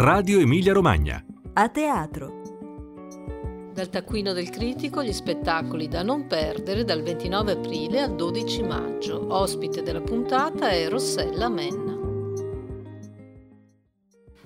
Radio Emilia Romagna. A teatro. Dal taccuino del critico gli spettacoli da non perdere dal 29 aprile al 12 maggio. Ospite della puntata è Rossella Menna.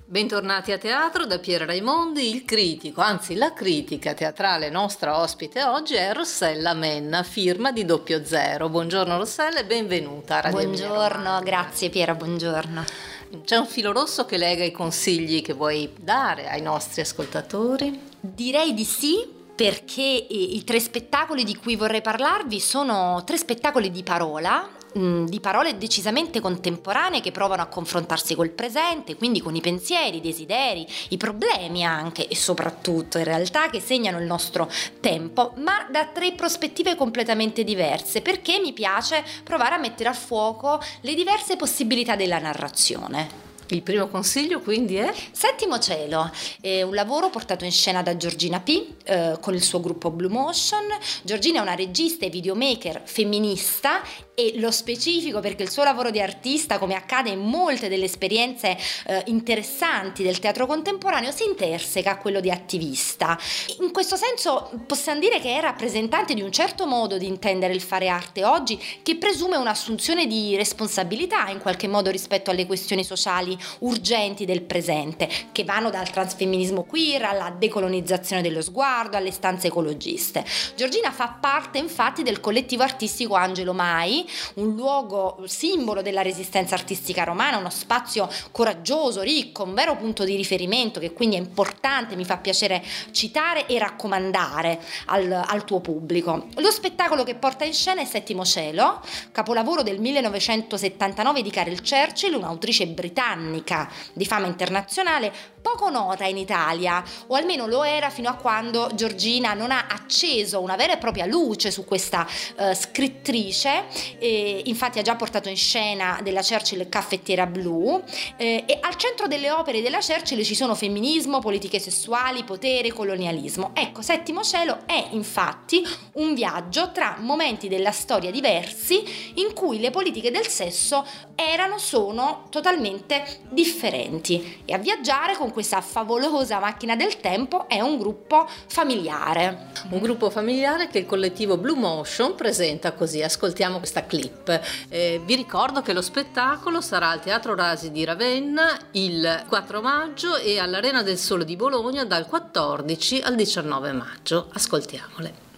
Bentornati a teatro da Piera Raimondi, il critico, anzi la critica teatrale nostra ospite oggi è Rossella Menna, firma di Doppio Zero. Buongiorno Rossella e benvenuta a Radio Buongiorno, grazie Piera, buongiorno. C'è un filo rosso che lega i consigli che vuoi dare ai nostri ascoltatori? Direi di sì, perché i tre spettacoli di cui vorrei parlarvi sono tre spettacoli di parola, mm, di parole decisamente contemporanee che provano a confrontarsi col presente, quindi con i pensieri, i desideri, i problemi anche e soprattutto in realtà che segnano il nostro tempo, ma da tre prospettive completamente diverse, perché mi piace provare a mettere a fuoco le diverse possibilità della narrazione. Il primo consiglio quindi è? Settimo Cielo, è un lavoro portato in scena da Giorgina P eh, con il suo gruppo Blue Motion. Giorgina è una regista e videomaker femminista e lo specifico perché il suo lavoro di artista, come accade in molte delle esperienze eh, interessanti del teatro contemporaneo, si interseca a quello di attivista. In questo senso possiamo dire che è rappresentante di un certo modo di intendere il fare arte oggi che presume un'assunzione di responsabilità in qualche modo rispetto alle questioni sociali urgenti del presente, che vanno dal transfemminismo queer alla decolonizzazione dello sguardo, alle stanze ecologiste. Giorgina fa parte infatti del collettivo artistico Angelo Mai, un luogo simbolo della resistenza artistica romana, uno spazio coraggioso, ricco, un vero punto di riferimento che quindi è importante, mi fa piacere citare e raccomandare al, al tuo pubblico. Lo spettacolo che porta in scena è Settimo Cielo, capolavoro del 1979 di Carol Churchill, un'autrice britannica di fama internazionale, poco nota in Italia, o almeno lo era fino a quando Giorgina non ha acceso una vera e propria luce su questa uh, scrittrice, e infatti ha già portato in scena della Churchill Caffettiera Blu, eh, e al centro delle opere della Churchill ci sono femminismo, politiche sessuali, potere, colonialismo. Ecco, Settimo Cielo è infatti un viaggio tra momenti della storia diversi in cui le politiche del sesso erano, sono totalmente differenti e a viaggiare con questa favolosa macchina del tempo è un gruppo familiare. Un gruppo familiare che il collettivo Blue Motion presenta così, ascoltiamo questa clip. Eh, vi ricordo che lo spettacolo sarà al Teatro Rasi di Ravenna il 4 maggio e all'Arena del Sole di Bologna dal 14 al 19 maggio. Ascoltiamole.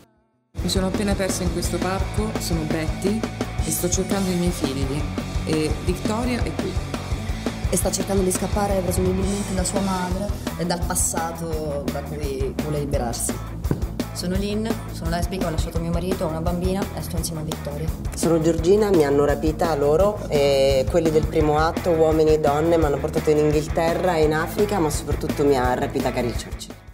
Mi sono appena persa in questo parco, sono Betty e sto cercando i miei figli. E Victoria è qui e sta cercando di scappare presumibilmente da sua madre e dal passato da cui vuole liberarsi. Sono Lynn, sono lesbica, ho lasciato mio marito, ho una bambina e sto insieme a Vittoria. Sono Giorgina, mi hanno rapita loro e quelli del primo atto, uomini e donne, mi hanno portato in Inghilterra e in Africa, ma soprattutto mi ha rapita Caril Churchill.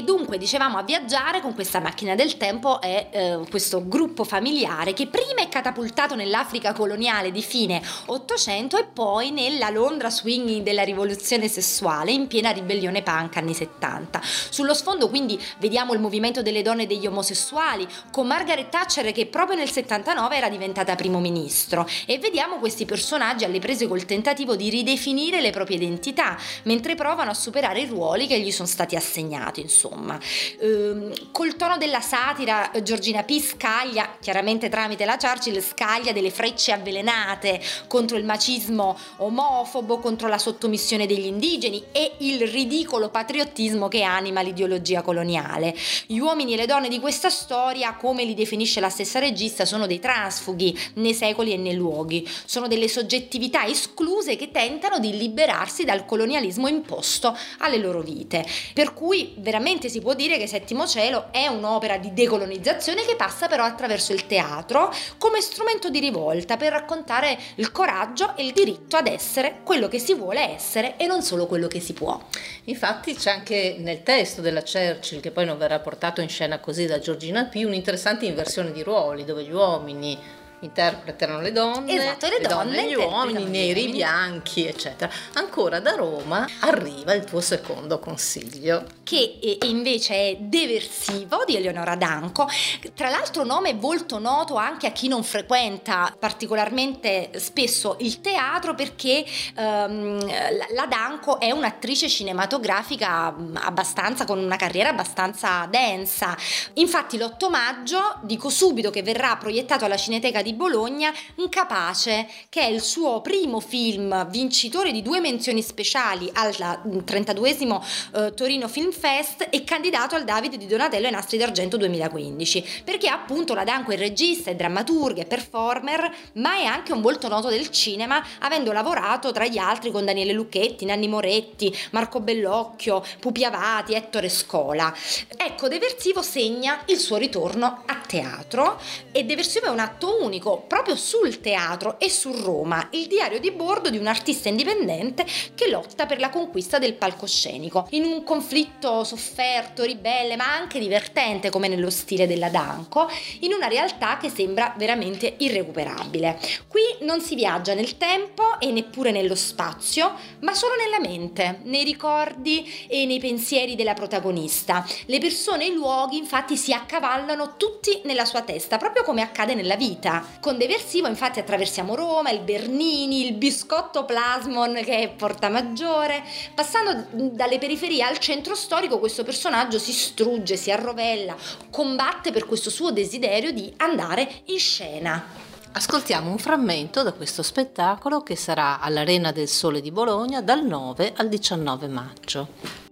E dunque dicevamo a viaggiare con questa macchina del tempo è eh, questo gruppo familiare che prima è catapultato nell'Africa coloniale di fine 800 e poi nella Londra swinging della rivoluzione sessuale in piena ribellione punk anni 70. Sullo sfondo quindi vediamo il movimento delle donne e degli omosessuali con Margaret Thatcher che proprio nel 79 era diventata primo ministro e vediamo questi personaggi alle prese col tentativo di ridefinire le proprie identità mentre provano a superare i ruoli che gli sono stati assegnati. Insomma insomma. Ehm, col tono della satira, Giorgina P. scaglia, chiaramente tramite la Churchill, scaglia delle frecce avvelenate contro il macismo omofobo, contro la sottomissione degli indigeni e il ridicolo patriottismo che anima l'ideologia coloniale. Gli uomini e le donne di questa storia, come li definisce la stessa regista, sono dei transfughi nei secoli e nei luoghi, sono delle soggettività escluse che tentano di liberarsi dal colonialismo imposto alle loro vite. Per cui veramente sicuramente si può dire che Settimo Cielo è un'opera di decolonizzazione che passa però attraverso il teatro come strumento di rivolta per raccontare il coraggio e il diritto ad essere quello che si vuole essere e non solo quello che si può. Infatti c'è anche nel testo della Churchill, che poi non verrà portato in scena così da Giorgina P, un'interessante inversione di ruoli dove gli uomini interpretano le donne, Esatto, le donne gli interpretano uomini, gli neri, uomini. bianchi, eccetera. Ancora da Roma arriva il tuo secondo consiglio. che invece è Deversivo di Eleonora Danco, tra l'altro nome molto noto anche a chi non frequenta particolarmente spesso il teatro perché ehm, la- Danco è un'attrice cinematografica mh, abbastanza con una carriera abbastanza densa. Infatti l'8 maggio dico subito che verrà proiettato alla Cineteca di Bologna Incapace, che è il suo primo film vincitore di due menzioni speciali al 32esimo eh, Torino Film Fest e candidato al Davide di Donatello ai Nastri d'Argento 2015, perché appunto la Danco è regista, è drammaturga, è performer, ma è anche un volto noto del cinema, avendo lavorato tra gli altri con Daniele Lucchetti, Nanni Moretti, Marco Bellocchio, Pupi Avati, Ettore Scola. Ecco, Deversivo segna il suo ritorno a teatro e Deversivo è un atto unico proprio sul teatro e su Roma, il diario di bordo di un artista indipendente che lotta per la conquista del palcoscenico, in un conflitto sofferto, ribelle, ma anche divertente come nello stile della Danco, in una realtà che sembra veramente irrecuperabile. Qui non si viaggia nel tempo e neppure nello spazio, ma solo nella mente, nei ricordi e nei pensieri della protagonista. Le persone e i luoghi infatti si accavallano tutti nella sua testa, proprio come accade nella vita. Con Deversivo infatti attraversiamo Roma, il Bernini, il biscotto Plasmon che è Porta Maggiore, passando dalle periferie al centro storico questo personaggio si strugge, si arrovella, combatte per questo suo desiderio di andare in scena. Ascoltiamo un frammento da questo spettacolo che sarà all'Arena del Sole di Bologna dal 9 al 19 maggio.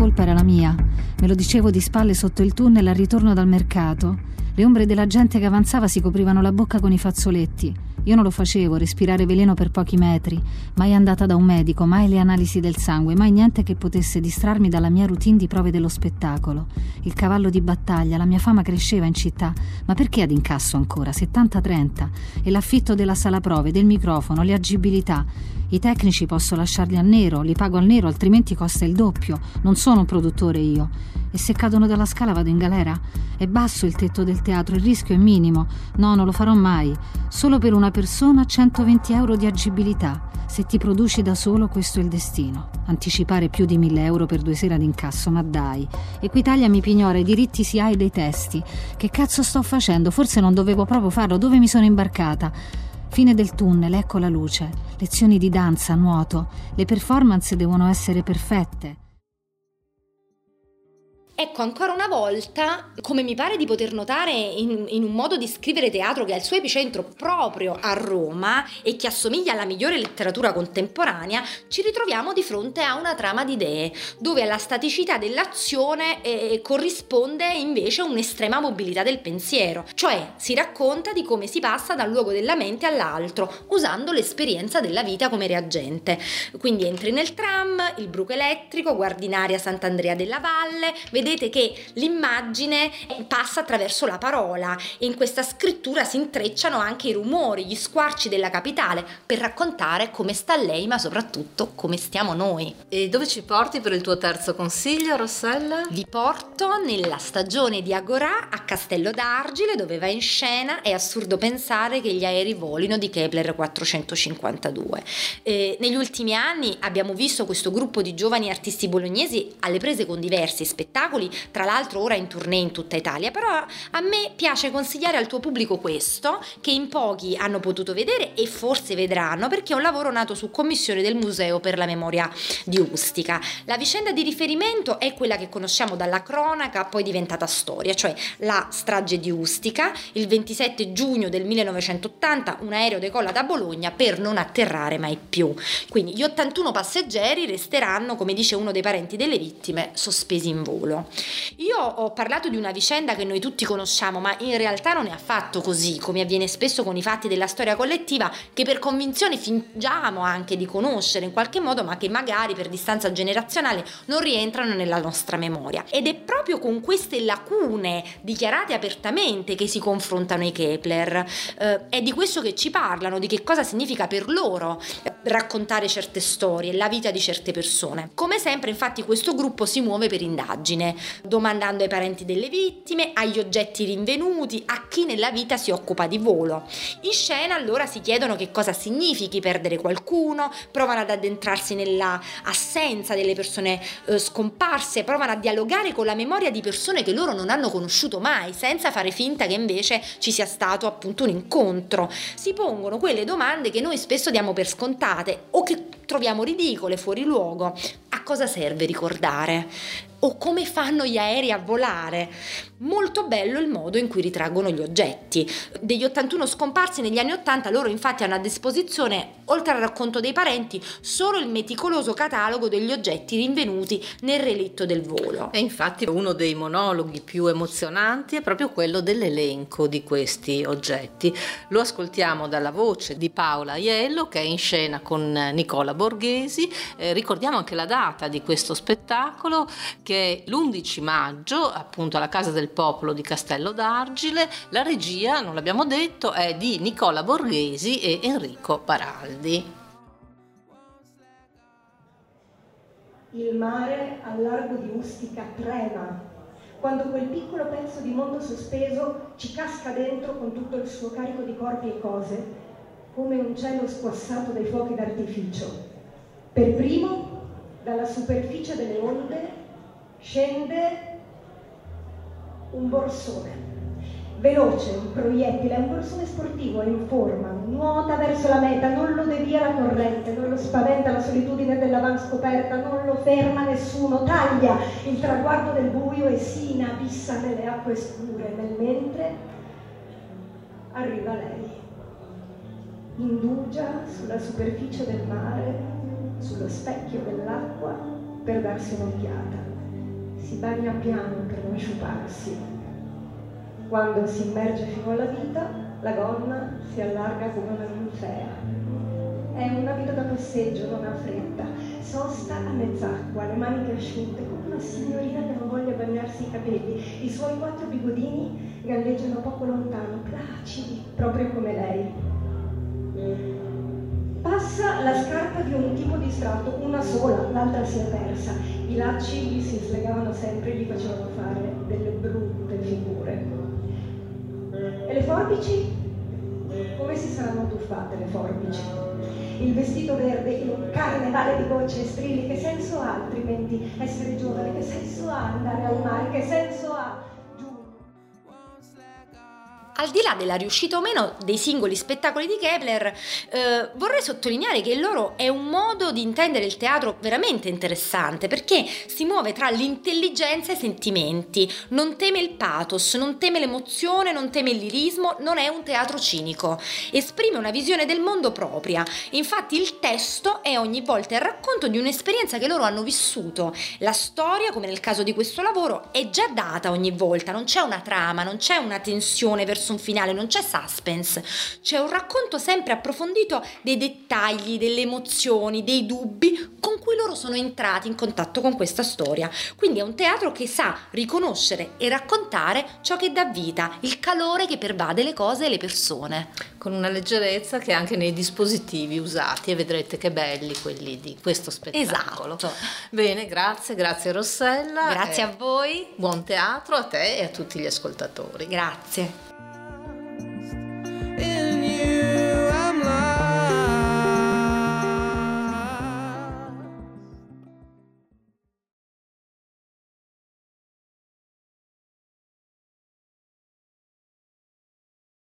Colpa era la mia. Me lo dicevo di spalle sotto il tunnel al ritorno dal mercato. Le ombre della gente che avanzava si coprivano la bocca con i fazzoletti. Io non lo facevo, respirare veleno per pochi metri. Mai andata da un medico, mai le analisi del sangue, mai niente che potesse distrarmi dalla mia routine di prove dello spettacolo. Il cavallo di battaglia, la mia fama cresceva in città. Ma perché ad incasso ancora? 70-30. E l'affitto della sala prove, del microfono, le agibilità. I tecnici posso lasciarli al nero, li pago al nero, altrimenti costa il doppio. Non sono un produttore io. E se cadono dalla scala vado in galera? È basso il tetto del teatro, il rischio è minimo. No, non lo farò mai. Solo per una persona 120 euro di agibilità. Se ti produci da solo, questo è il destino. Anticipare più di 1000 euro per due sere d'incasso, ma dai. Equitalia mi pignora i diritti si ha dei testi. Che cazzo sto facendo? Forse non dovevo proprio farlo. Dove mi sono imbarcata? Fine del tunnel, ecco la luce. Lezioni di danza, nuoto. Le performance devono essere perfette. Ecco, ancora una volta, come mi pare di poter notare in, in, un modo di scrivere teatro che ha il suo epicentro proprio a Roma e che assomiglia alla migliore letteratura contemporanea, ci ritroviamo di fronte a una trama di idee, dove alla staticità dell'azione eh, corrisponde invece un'estrema mobilità del pensiero, cioè si racconta di come si passa dal luogo della mente all'altro, usando l'esperienza della vita come reagente. Quindi entri nel tram, il bruco elettrico, guardi in aria Sant'Andrea della Valle, vedi vedete che l'immagine passa attraverso la parola e in questa scrittura si intrecciano anche i rumori, gli squarci della capitale per raccontare come sta lei, ma soprattutto come stiamo noi. E dove ci porti per il tuo terzo consiglio, Rossella? Vi porto nella stagione di Agorà a Castello d'Argile, dove va in scena È assurdo pensare che gli aerei volino di Kepler 452. Eh, negli ultimi anni abbiamo visto questo gruppo di giovani artisti bolognesi alle prese con diversi spettacoli tra l'altro ora in tournée in tutta Italia, però a me piace consigliare al tuo pubblico questo, che in pochi hanno potuto vedere e forse vedranno, perché è un lavoro nato su commissione del Museo per la Memoria di Ustica. La vicenda di riferimento è quella che conosciamo dalla cronaca, poi diventata storia, cioè la strage di Ustica, il 27 giugno del 1980 un aereo decolla da Bologna per non atterrare mai più. Quindi gli 81 passeggeri resteranno, come dice uno dei parenti delle vittime, sospesi in volo. Io ho parlato di una vicenda che noi tutti conosciamo, ma in realtà non è affatto così, come avviene spesso con i fatti della storia collettiva, che per convinzione fingiamo anche di conoscere in qualche modo, ma che magari per distanza generazionale non rientrano nella nostra memoria. Ed è proprio con queste lacune dichiarate apertamente che si confrontano i Kepler. Eh, è di questo che ci parlano, di che cosa significa per loro raccontare certe storie, la vita di certe persone. Come sempre, infatti, questo gruppo si muove per indagine domandando ai parenti delle vittime, agli oggetti rinvenuti, a chi nella vita si occupa di volo. In scena allora si chiedono che cosa significhi perdere qualcuno, provano ad addentrarsi nella assenza delle persone eh, scomparse, provano a dialogare con la memoria di persone che loro non hanno conosciuto mai, senza fare finta che invece ci sia stato appunto un incontro. Si pongono quelle domande che noi spesso diamo per scontate o che troviamo ridicole, fuori luogo. A cosa serve ricordare? O come fanno gli aerei a volare. Molto bello il modo in cui ritraggono gli oggetti. Degli 81 scomparsi negli anni 80 loro infatti hanno a disposizione, oltre al racconto dei parenti, solo il meticoloso catalogo degli oggetti rinvenuti nel relitto del volo. E infatti uno dei monologhi più emozionanti è proprio quello dell'elenco di questi oggetti. Lo ascoltiamo dalla voce di Paola Aiello che è in scena con Nicola Borghesi. Eh, ricordiamo anche la data di questo spettacolo che l'11 maggio, appunto alla Casa del Popolo di Castello d'Argile, la regia, non l'abbiamo detto, è di Nicola Borghesi e Enrico Paraldi. Il mare al largo di Ustica trema quando quel piccolo pezzo di mondo sospeso ci casca dentro con tutto il suo carico di corpi e cose, come un cielo squassato dai fuochi d'artificio. Per primo, dalla superficie delle onde scende un borsone, veloce, un proiettile, un borsone sportivo, è in forma, nuota verso la meta, non lo devia la corrente, non lo spaventa la solitudine dell'avanscoperta, non lo ferma nessuno, taglia il traguardo del buio e si inabissa nelle acque scure, nel mentre arriva lei, indugia sulla superficie del mare, sullo specchio dell'acqua per darsi un'occhiata si bagna piano per non sciuparsi. Quando si immerge fino alla vita, la gonna si allarga come una ninfea. È un abito da passeggio, non ha fretta. Sosta a mezz'acqua, le maniche asciutte, come una signorina che non voglia bagnarsi i capelli. I suoi quattro bigodini galleggiano poco lontano, placidi, proprio come lei. Passa la scarpa di un tipo distratto, una sola, l'altra si è persa. Lacci gli si slegavano sempre e gli facevano fare delle brutte figure. E le forbici? Come si saranno tuffate le forbici? Il vestito verde un carnevale di gocce e strilli, che senso ha altrimenti essere giovane? Che senso ha andare al mare? Che senso ha al di là della riuscita o meno dei singoli spettacoli di Kepler, eh, vorrei sottolineare che il loro è un modo di intendere il teatro veramente interessante perché si muove tra l'intelligenza e i sentimenti, non teme il pathos, non teme l'emozione, non teme il lirismo, non è un teatro cinico, esprime una visione del mondo propria. Infatti il testo è ogni volta il racconto di un'esperienza che loro hanno vissuto. La storia, come nel caso di questo lavoro, è già data ogni volta, non c'è una trama, non c'è una tensione verso un finale, non c'è suspense, c'è un racconto sempre approfondito dei dettagli, delle emozioni, dei dubbi con cui loro sono entrati in contatto con questa storia. Quindi è un teatro che sa riconoscere e raccontare ciò che dà vita, il calore che pervade le cose e le persone. Con una leggerezza che anche nei dispositivi usati e vedrete che belli quelli di questo spettacolo. Esatto. Bene, grazie, grazie Rossella. Grazie a voi. Buon teatro a te e a tutti gli ascoltatori. Grazie.